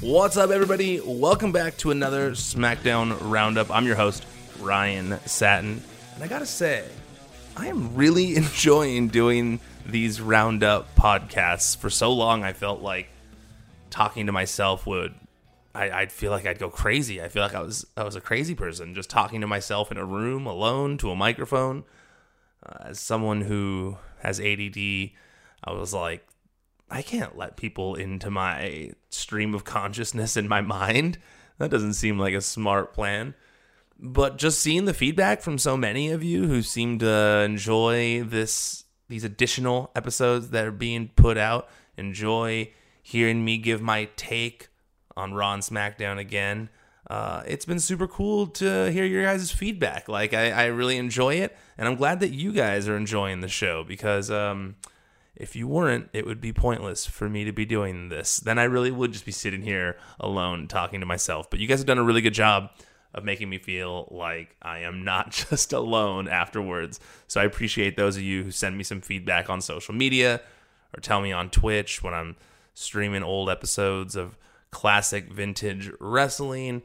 What's up, everybody? Welcome back to another SmackDown Roundup. I'm your host, Ryan Satin. And I gotta say, I am really enjoying doing these Roundup podcasts. For so long, I felt like talking to myself would. I, I'd feel like I'd go crazy. I feel like I was I was a crazy person just talking to myself in a room alone to a microphone. Uh, as someone who has ADD, I was like, I can't let people into my stream of consciousness in my mind. That doesn't seem like a smart plan. But just seeing the feedback from so many of you who seem to enjoy this these additional episodes that are being put out, enjoy hearing me give my take on Raw and SmackDown again. Uh, it's been super cool to hear your guys' feedback. Like I, I really enjoy it, and I'm glad that you guys are enjoying the show because um, if you weren't, it would be pointless for me to be doing this. Then I really would just be sitting here alone talking to myself. But you guys have done a really good job of making me feel like I am not just alone afterwards. So I appreciate those of you who send me some feedback on social media or tell me on Twitch when I'm streaming old episodes of classic vintage wrestling.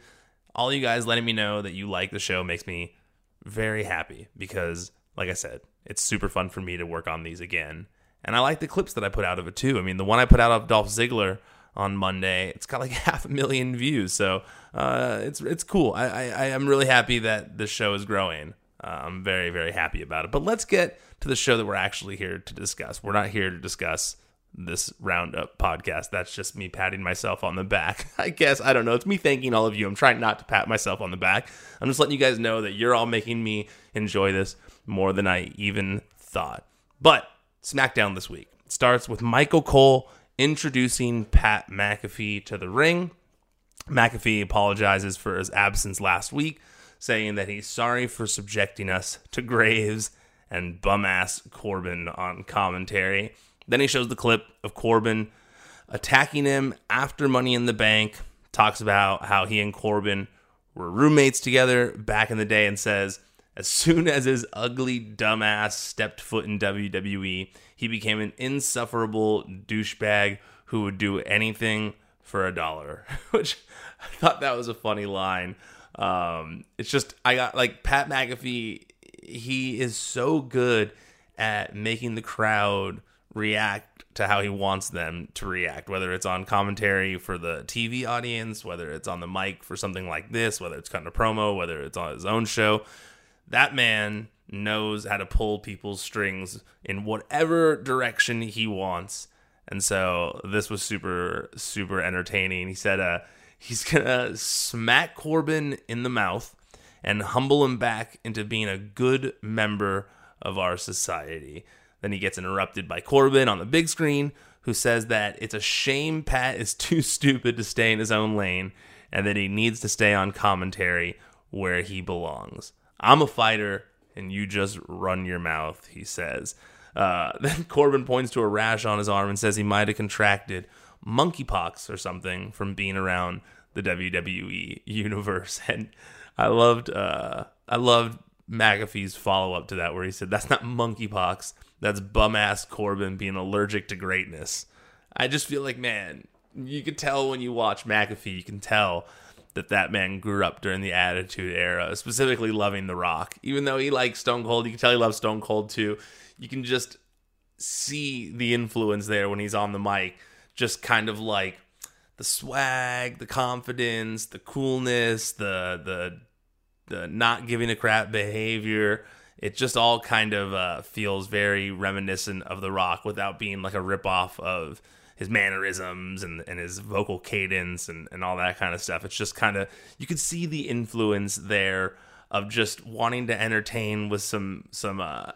All you guys letting me know that you like the show makes me very happy because, like I said, it's super fun for me to work on these again. And I like the clips that I put out of it too. I mean, the one I put out of Dolph Ziggler on Monday, it's got like half a million views. So uh, it's it's cool. I, I, I am really happy that the show is growing. Uh, I'm very very happy about it. But let's get to the show that we're actually here to discuss. We're not here to discuss this roundup podcast. That's just me patting myself on the back. I guess I don't know. It's me thanking all of you. I'm trying not to pat myself on the back. I'm just letting you guys know that you're all making me enjoy this more than I even thought. But SmackDown this week starts with Michael Cole introducing Pat McAfee to the ring. McAfee apologizes for his absence last week, saying that he's sorry for subjecting us to Graves and bum ass Corbin on commentary. Then he shows the clip of Corbin attacking him after Money in the Bank, talks about how he and Corbin were roommates together back in the day, and says, as soon as his ugly dumbass stepped foot in WWE, he became an insufferable douchebag who would do anything for a dollar, which I thought that was a funny line. Um, it's just, I got like Pat McAfee, he is so good at making the crowd react to how he wants them to react, whether it's on commentary for the TV audience, whether it's on the mic for something like this, whether it's cutting a promo, whether it's on his own show. That man knows how to pull people's strings in whatever direction he wants. And so this was super, super entertaining. He said uh, he's going to smack Corbin in the mouth and humble him back into being a good member of our society. Then he gets interrupted by Corbin on the big screen, who says that it's a shame Pat is too stupid to stay in his own lane and that he needs to stay on commentary where he belongs. I'm a fighter and you just run your mouth, he says. Uh, then Corbin points to a rash on his arm and says he might have contracted monkeypox or something from being around the WWE universe. And I loved, uh, I loved McAfee's follow up to that, where he said, "That's not monkeypox. That's bum ass Corbin being allergic to greatness." I just feel like, man, you could tell when you watch McAfee, you can tell that that man grew up during the Attitude Era, specifically loving The Rock. Even though he likes Stone Cold, you can tell he loves Stone Cold too. You can just see the influence there when he's on the mic, just kind of like the swag, the confidence, the coolness, the the the not giving a crap behavior. It just all kind of uh, feels very reminiscent of The Rock without being like a ripoff of his mannerisms and, and his vocal cadence and, and all that kind of stuff. It's just kind of, you could see the influence there of just wanting to entertain with some some uh,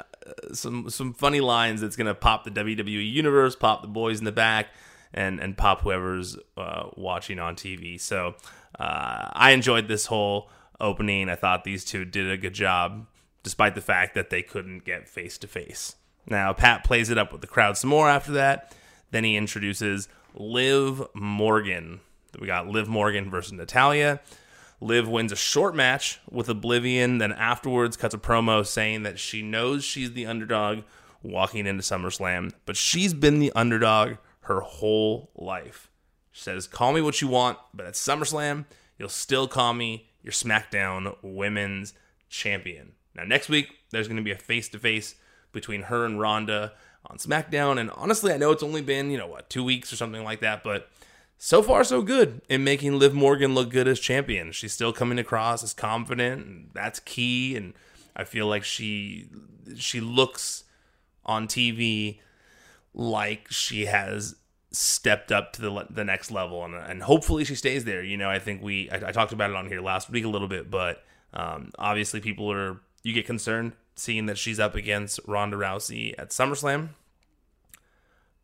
some some funny lines that's gonna pop the WWE universe, pop the boys in the back, and and pop whoever's uh, watching on TV. So uh, I enjoyed this whole opening. I thought these two did a good job, despite the fact that they couldn't get face to face. Now Pat plays it up with the crowd some more after that. Then he introduces Liv Morgan. We got Liv Morgan versus Natalya. Liv wins a short match with Oblivion, then afterwards cuts a promo saying that she knows she's the underdog walking into SummerSlam, but she's been the underdog her whole life. She says, "Call me what you want, but at SummerSlam, you'll still call me your SmackDown Women's Champion." Now, next week there's going to be a face-to-face between her and Ronda on SmackDown, and honestly, I know it's only been you know what two weeks or something like that, but so far so good in making Liv Morgan look good as champion. She's still coming across as confident, and that's key. And I feel like she she looks on TV like she has stepped up to the the next level, and and hopefully she stays there. You know, I think we I, I talked about it on here last week a little bit, but um, obviously people are you get concerned seeing that she's up against Ronda Rousey at SummerSlam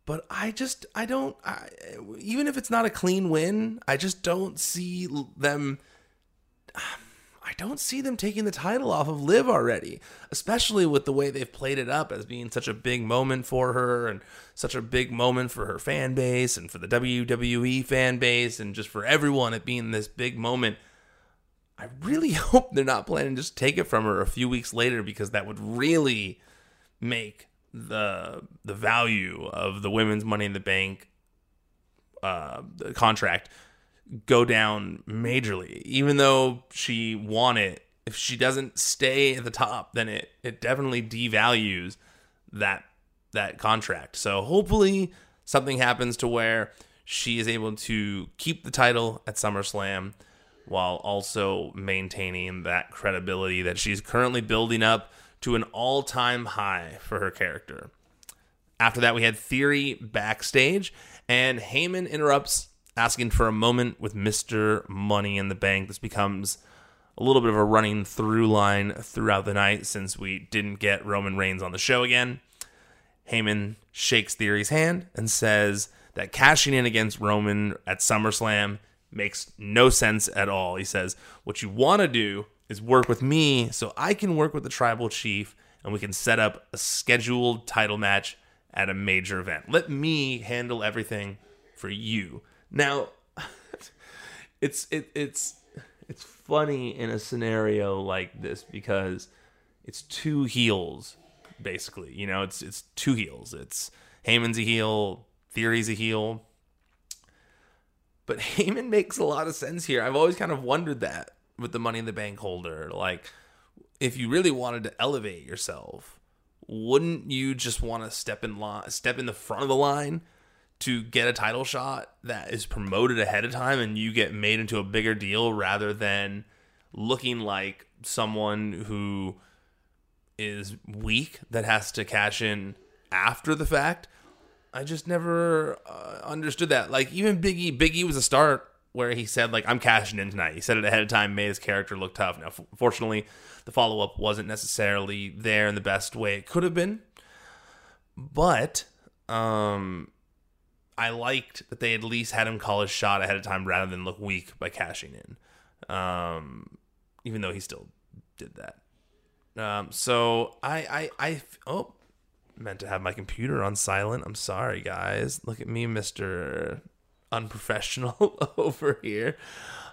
but I just I don't I, even if it's not a clean win, I just don't see them I don't see them taking the title off of Liv already, especially with the way they've played it up as being such a big moment for her and such a big moment for her fan base and for the WWE fan base and just for everyone it being this big moment. I really hope they're not planning to just take it from her a few weeks later because that would really make the the value of the women's Money in the Bank uh, contract go down majorly. Even though she won it, if she doesn't stay at the top, then it it definitely devalues that that contract. So hopefully something happens to where she is able to keep the title at SummerSlam while also maintaining that credibility that she's currently building up to an all time high for her character. After that, we had Theory backstage, and Heyman interrupts, asking for a moment with Mr. Money in the Bank. This becomes a little bit of a running through line throughout the night since we didn't get Roman Reigns on the show again. Heyman shakes Theory's hand and says that cashing in against Roman at SummerSlam makes no sense at all. He says, What you want to do is work with me so I can work with the tribal chief and we can set up a scheduled title match at a major event. Let me handle everything for you. Now, it's it, it's it's funny in a scenario like this because it's two heels basically. You know, it's it's two heels. It's Heyman's a heel, Theory's a heel. But Heyman makes a lot of sense here. I've always kind of wondered that with the money in the bank holder. Like, if you really wanted to elevate yourself, wouldn't you just want to step in line, step in the front of the line to get a title shot that is promoted ahead of time and you get made into a bigger deal rather than looking like someone who is weak that has to cash in after the fact? I just never uh, understood that. Like even Biggie, Biggie was a start where he said like I'm cashing in tonight. He said it ahead of time, made his character look tough. Now, fortunately, the follow up wasn't necessarily there in the best way it could have been, but um, I liked that they at least had him call his shot ahead of time rather than look weak by cashing in. Um, even though he still did that. Um, so I I I oh meant to have my computer on silent. I'm sorry, guys. Look at me, Mister unprofessional over here.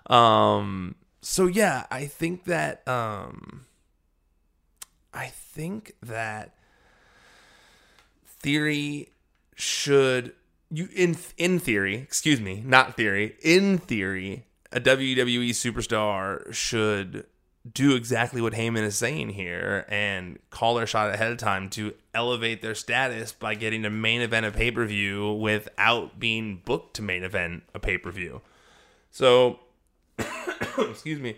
Um, so yeah, I think that um, I think that theory should you in in theory, excuse me, not theory, in theory, a WWE superstar should do exactly what Heyman is saying here and call their shot ahead of time to elevate their status by getting a main event of pay per view without being booked to main event a pay per view. So, excuse me.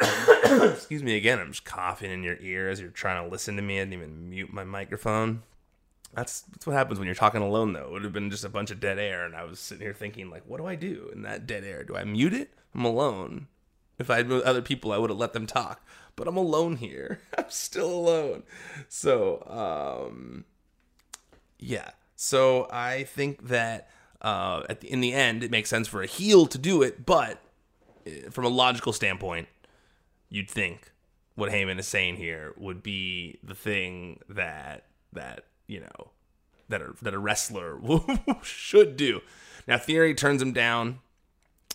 excuse me again. I'm just coughing in your ear as you're trying to listen to me. I didn't even mute my microphone. That's that's what happens when you're talking alone. Though it would have been just a bunch of dead air, and I was sitting here thinking, like, what do I do in that dead air? Do I mute it? I'm alone. If I had other people, I would have let them talk. But I'm alone here. I'm still alone. So, um, yeah. So I think that uh, at the, in the end, it makes sense for a heel to do it. But eh, from a logical standpoint, you'd think what Heyman is saying here would be the thing that that you know that a, that a wrestler should do. Now Theory turns him down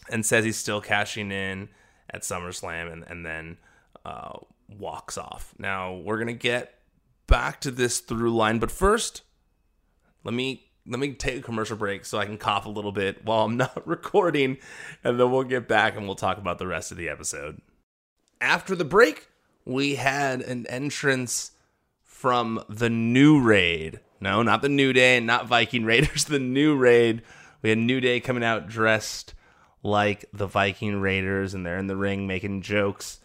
and says he's still cashing in at SummerSlam and, and then uh, walks off. Now, we're going to get back to this through line, but first, let me let me take a commercial break so I can cough a little bit while I'm not recording, and then we'll get back and we'll talk about the rest of the episode. After the break, we had an entrance from the new raid. No, not the New Day, not Viking Raiders, the new raid. We had New Day coming out dressed like the Viking Raiders, and they're in the ring making jokes,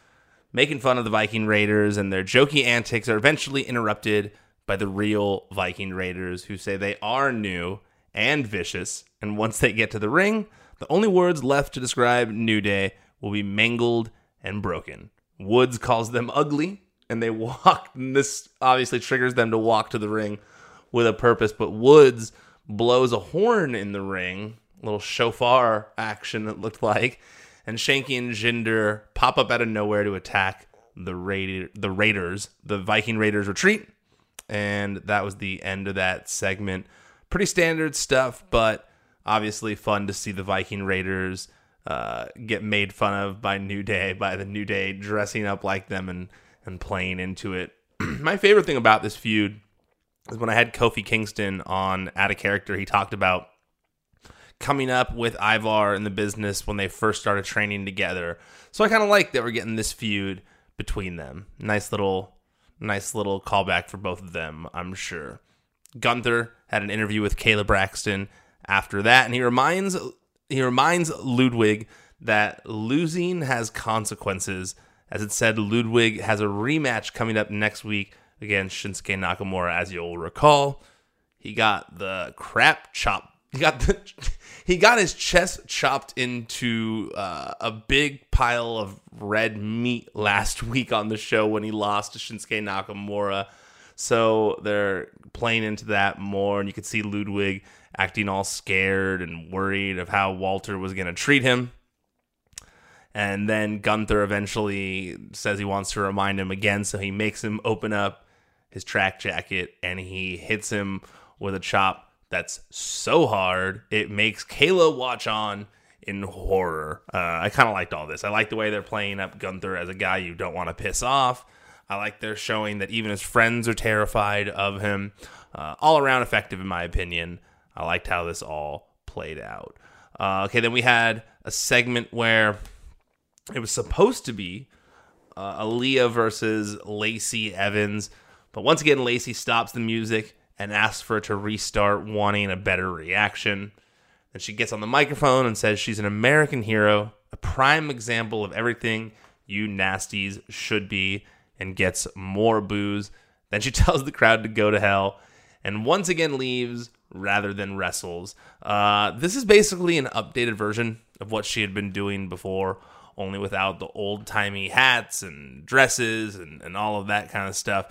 making fun of the Viking Raiders, and their jokey antics are eventually interrupted by the real Viking Raiders who say they are new and vicious. And once they get to the ring, the only words left to describe New Day will be mangled and broken. Woods calls them ugly, and they walk. And this obviously triggers them to walk to the ring with a purpose. But Woods blows a horn in the ring, little shofar action it looked like, and Shanky and Jinder pop up out of nowhere to attack the Raid- the Raiders. The Viking Raiders retreat, and that was the end of that segment. Pretty standard stuff, but obviously fun to see the Viking Raiders uh, get made fun of by New Day, by the New Day dressing up like them and and playing into it. My favorite thing about this feud is when I had Kofi Kingston on Out of Character. He talked about coming up with Ivar in the business when they first started training together. So I kind of like that we're getting this feud between them. Nice little Nice little callback for both of them, I'm sure. Gunther had an interview with Kayla Braxton after that, and he reminds he reminds Ludwig that losing has consequences. As it said, Ludwig has a rematch coming up next week against Shinsuke Nakamura, as you'll recall. He got the crap chop. He got the he got his chest chopped into uh, a big pile of red meat last week on the show when he lost to Shinsuke Nakamura. So they're playing into that more, and you can see Ludwig acting all scared and worried of how Walter was going to treat him. And then Gunther eventually says he wants to remind him again, so he makes him open up his track jacket and he hits him with a chop that's so hard it makes Kayla watch on in horror. Uh, I kind of liked all this. I like the way they're playing up Gunther as a guy you don't want to piss off. I like they're showing that even his friends are terrified of him. Uh, all around effective, in my opinion. I liked how this all played out. Uh, okay, then we had a segment where it was supposed to be uh, Aaliyah versus Lacey Evans, but once again, Lacey stops the music and asks for it to restart, wanting a better reaction. Then she gets on the microphone and says she's an American hero, a prime example of everything you nasties should be, and gets more boos. Then she tells the crowd to go to hell and once again leaves rather than wrestles. Uh, this is basically an updated version of what she had been doing before, only without the old timey hats and dresses and, and all of that kind of stuff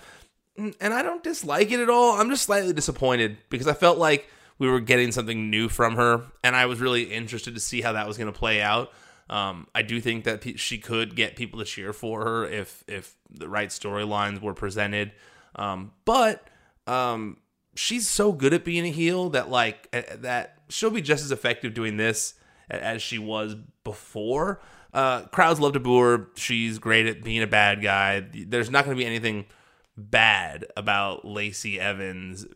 and I don't dislike it at all. I'm just slightly disappointed because I felt like we were getting something new from her, and I was really interested to see how that was going to play out. Um, I do think that pe- she could get people to cheer for her if if the right storylines were presented. Um, but um, she's so good at being a heel that like that she'll be just as effective doing this as she was before. Uh, crowds love to boo her. She's great at being a bad guy. There's not going to be anything bad about Lacey Evans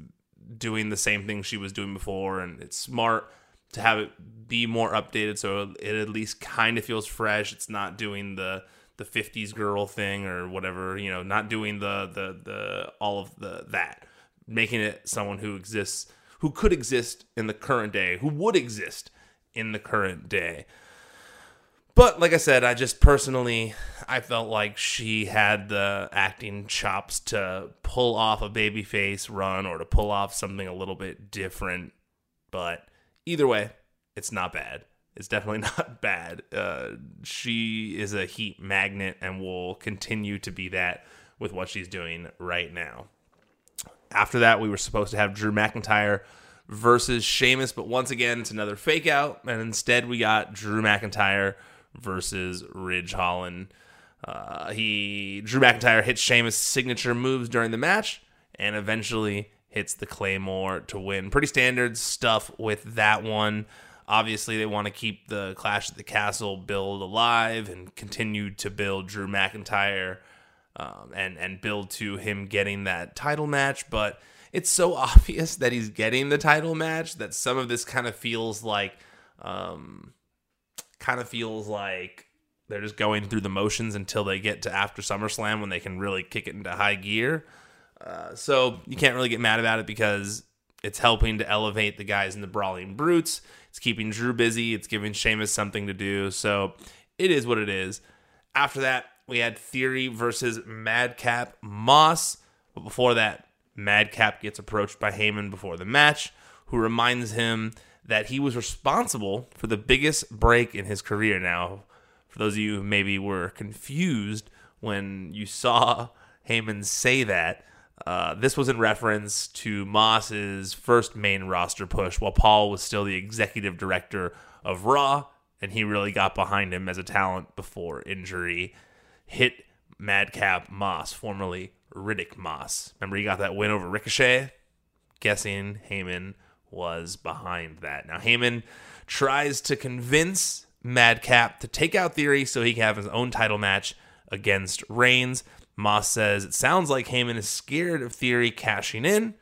doing the same thing she was doing before, and it's smart to have it be more updated so it at least kind of feels fresh. It's not doing the the 50s girl thing or whatever, you know, not doing the the the all of the that, making it someone who exists who could exist in the current day, who would exist in the current day. But like I said, I just personally I felt like she had the acting chops to pull off a babyface run or to pull off something a little bit different. But either way, it's not bad. It's definitely not bad. Uh, she is a heat magnet and will continue to be that with what she's doing right now. After that, we were supposed to have Drew McIntyre versus Sheamus, but once again, it's another fake out, and instead we got Drew McIntyre versus Ridge Holland. Uh, he Drew McIntyre hits Sheamus' signature moves during the match, and eventually hits the Claymore to win. Pretty standard stuff with that one. Obviously, they want to keep the Clash at the Castle build alive and continue to build Drew McIntyre um, and and build to him getting that title match. But it's so obvious that he's getting the title match that some of this kind of feels like um kind of feels like they're just going through the motions until they get to after SummerSlam when they can really kick it into high gear. Uh, so you can't really get mad about it because it's helping to elevate the guys in the Brawling Brutes. It's keeping Drew busy. It's giving Sheamus something to do. So it is what it is. After that, we had Theory versus Madcap Moss. But before that, Madcap gets approached by Heyman before the match, who reminds him that he was responsible for the biggest break in his career. Now, for those of you who maybe were confused when you saw Heyman say that, uh, this was in reference to Moss's first main roster push while Paul was still the executive director of Raw, and he really got behind him as a talent before injury hit Madcap Moss, formerly Riddick Moss. Remember, he got that win over Ricochet? Guessing Heyman was behind that. Now, Heyman tries to convince Madcap to take out Theory so he can have his own title match against Reigns. Moss says it sounds like Heyman is scared of Theory cashing in,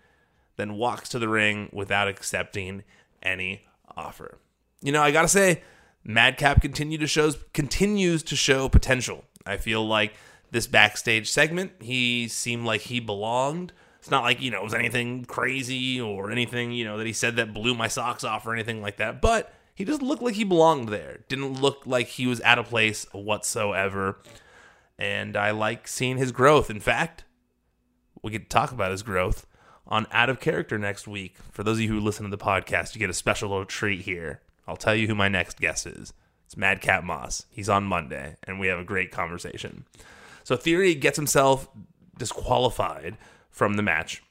then walks to the ring without accepting any offer. You know, I gotta say, Madcap continue to shows continues to show potential. I feel like this backstage segment, he seemed like he belonged. It's not like, you know, it was anything crazy or anything, you know, that he said that blew my socks off or anything like that. But he just looked like he belonged there. Didn't look like he was out of place whatsoever. And I like seeing his growth. In fact, we get to talk about his growth on Out of Character next week. For those of you who listen to the podcast, you get a special little treat here. I'll tell you who my next guest is. It's Madcap Moss. He's on Monday, and we have a great conversation. So Theory gets himself disqualified from the match.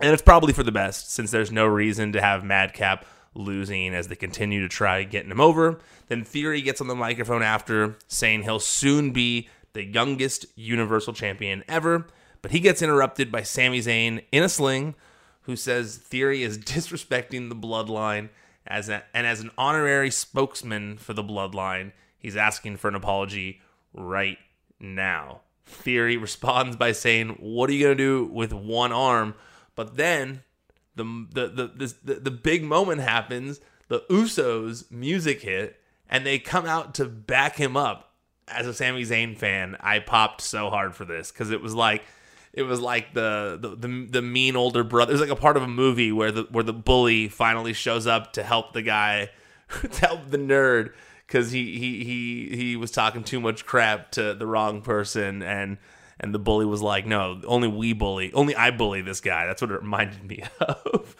And it's probably for the best since there's no reason to have Madcap losing as they continue to try getting him over. Then Theory gets on the microphone after saying he'll soon be the youngest Universal Champion ever, but he gets interrupted by Sami Zayn in a sling who says Theory is disrespecting the bloodline as a, and as an honorary spokesman for the bloodline, he's asking for an apology right now. Theory responds by saying, "What are you gonna do with one arm?" But then the the the the, the big moment happens. The Usos music hit, and they come out to back him up. As a Sami Zayn fan, I popped so hard for this because it was like it was like the, the the the, mean older brother. It was like a part of a movie where the where the bully finally shows up to help the guy, to help the nerd because he, he he he was talking too much crap to the wrong person and and the bully was like no only we bully only i bully this guy. That's what it reminded me of.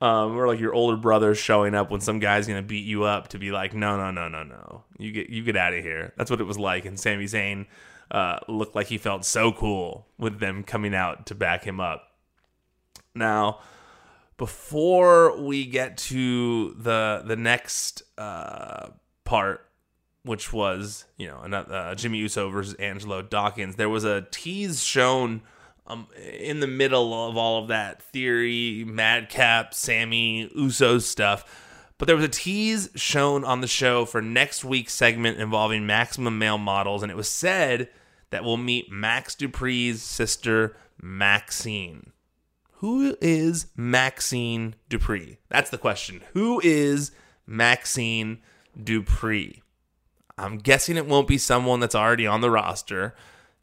Um or like your older brother showing up when some guy's gonna beat you up to be like no no no no no. You get you get out of here. That's what it was like and Sami Zayn uh, looked like he felt so cool with them coming out to back him up. Now before we get to the the next uh part, which was you know uh, Jimmy Uso versus Angelo Dawkins, there was a tease shown um, in the middle of all of that theory, Madcap, Sami Uso stuff. But there was a tease shown on the show for next week's segment involving Maximum Male Models, and it was said that we'll meet Max Dupri's sister, Maxine. Who is Maxine Dupri? That's the question. Who is Maxine Dupri. I'm guessing it won't be someone that's already on the roster.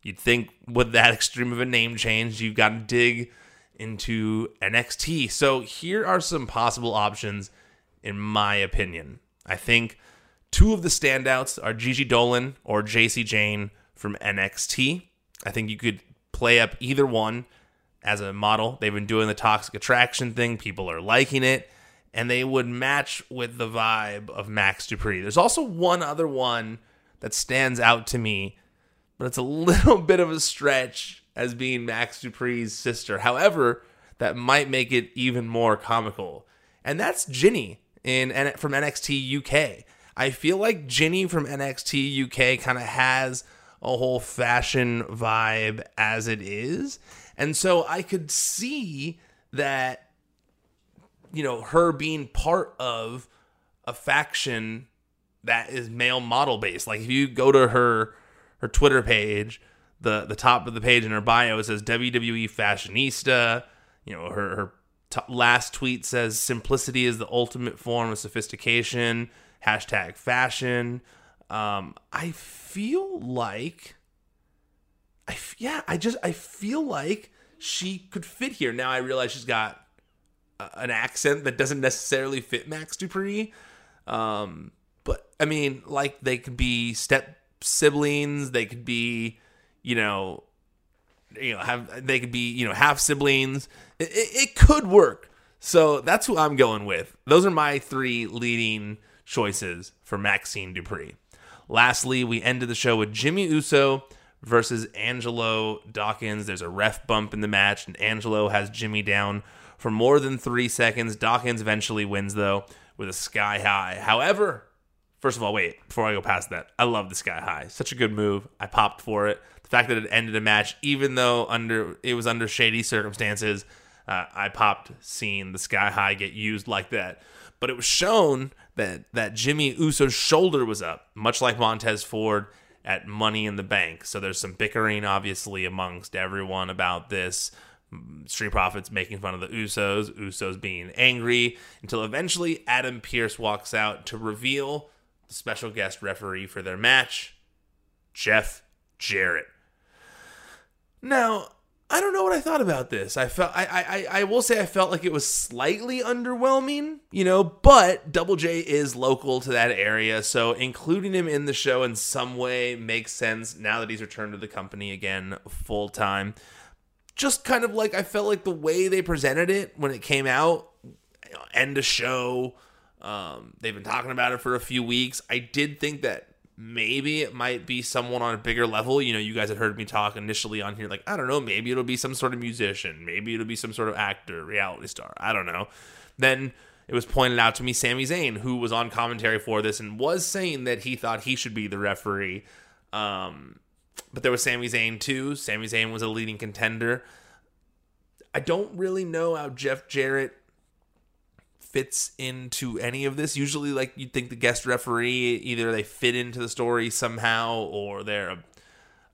You'd think with that extreme of a name change, you've got to dig into NXT. So here are some possible options, in my opinion. I think two of the standouts are Gigi Dolin or Jacy Jayne from NXT. I think you could play up either one as a model. They've been doing the toxic attraction thing, people are liking it and they would match with the vibe of Max Dupri. There's also one other one that stands out to me, but it's a little bit of a stretch as being Max Dupri's sister. However, that might make it even more comical. And that's Jinny in from NXT UK. I feel like Jinny from NXT UK kind of has a whole fashion vibe as it is. And so I could see that you know her being part of a faction that is male model based. Like if you go to her her Twitter page, the the top of the page in her bio it says WWE fashionista. you know, her her t- last tweet says simplicity is the ultimate form of sophistication. Hashtag fashion. Um, I feel like, I f- yeah, I just I feel like she could fit here. Now I realize she's got an accent that doesn't necessarily fit Max Dupri. Um, but I mean, like they could be step siblings. They could be, you know, you know, have they could be, you know, half siblings. It, it, it could work. So that's who I'm going with. Those are my three leading choices for Maxine Dupri. Lastly, we ended the show with Jimmy Uso versus Angelo Dawkins. There's a ref bump in the match, and Angelo has Jimmy down for more than three seconds. Dawkins eventually wins, though, with a sky high. However, first of all, wait, before I go past that, I love the sky high. Such a good move. I popped for it. The fact that it ended a match, even though under it was under shady circumstances, uh, I popped seeing the sky high get used like that. But it was shown that that Jimmy Uso's shoulder was up, much like Montez Ford at Money in the Bank. So there's some bickering, obviously, amongst everyone about this. Street Profits making fun of the Usos, Usos being angry, until eventually Adam Pearce walks out to reveal the special guest referee for their match, Jeff Jarrett. Now, I don't know what I thought about this. I felt I, I I will say I felt like it was slightly underwhelming, you know, but Double J is local to that area, so including him in the show in some way makes sense now that he's returned to the company again full time. Just kind of like I felt like the way they presented it when it came out, end of show. Um, they've been talking about it for a few weeks. I did think that maybe it might be someone on a bigger level. You know, you guys had heard me talk initially on here, like, I don't know, maybe it'll be some sort of musician, maybe it'll be some sort of actor, reality star. I don't know. Then it was pointed out to me Sami Zayn, who was on commentary for this and was saying that he thought he should be the referee. Um, but there was Sami Zayn too. Sami Zayn was a leading contender. I don't really know how Jeff Jarrett fits into any of this. Usually, like you'd think the guest referee, either they fit into the story somehow, or they're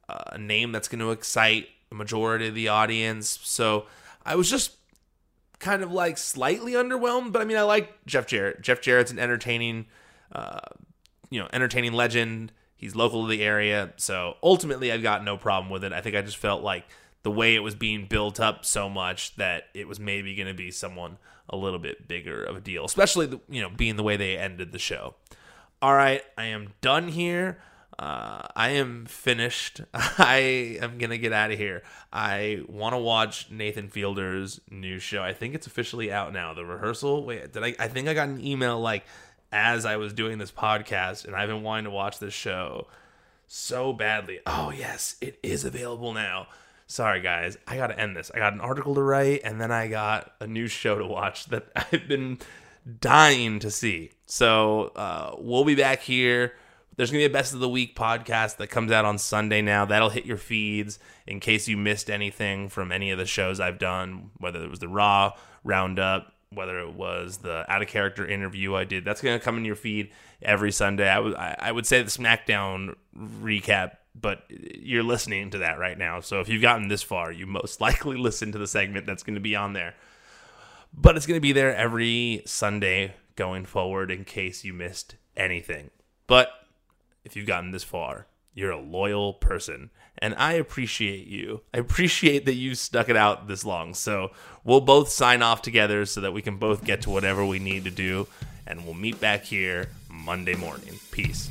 a, a name that's going to excite the majority of the audience. So I was just kind of like slightly underwhelmed, but I mean, I like Jeff Jarrett. Jeff Jarrett's an entertaining, uh, you know, entertaining legend. He's local to the area, so ultimately, I've got no problem with it. I think I just felt like the way it was being built up so much that it was maybe going to be someone a little bit bigger of a deal, especially you know being the way they ended the show. All right, I am done here. Uh, I am finished. I am gonna get out of here. I want to watch Nathan Fielder's new show. I think it's officially out now. The rehearsal. Wait, did I? I think I got an email like as I was doing this podcast, and I've been wanting to watch this show so badly. Oh yes, it is available now sorry guys, I got to end this. I got an article to write and then I got a new show to watch that I've been dying to see. So uh, we'll be back here. There's going to be a best of the week podcast that comes out on Sunday now. That'll hit your feeds in case you missed anything from any of the shows I've done, whether it was the Raw Roundup, whether it was the out of character interview I did. That's going to come in your feed every Sunday. I would I would say the SmackDown recap but you're listening to that right now. So if you've gotten this far, you most likely listen to the segment that's going to be on there. But it's going to be there every Sunday going forward in case you missed anything. But if you've gotten this far, you're a loyal person. And I appreciate you. I appreciate that you stuck it out this long. So we'll both sign off together so that we can both get to whatever we need to do. And we'll meet back here Monday morning. Peace.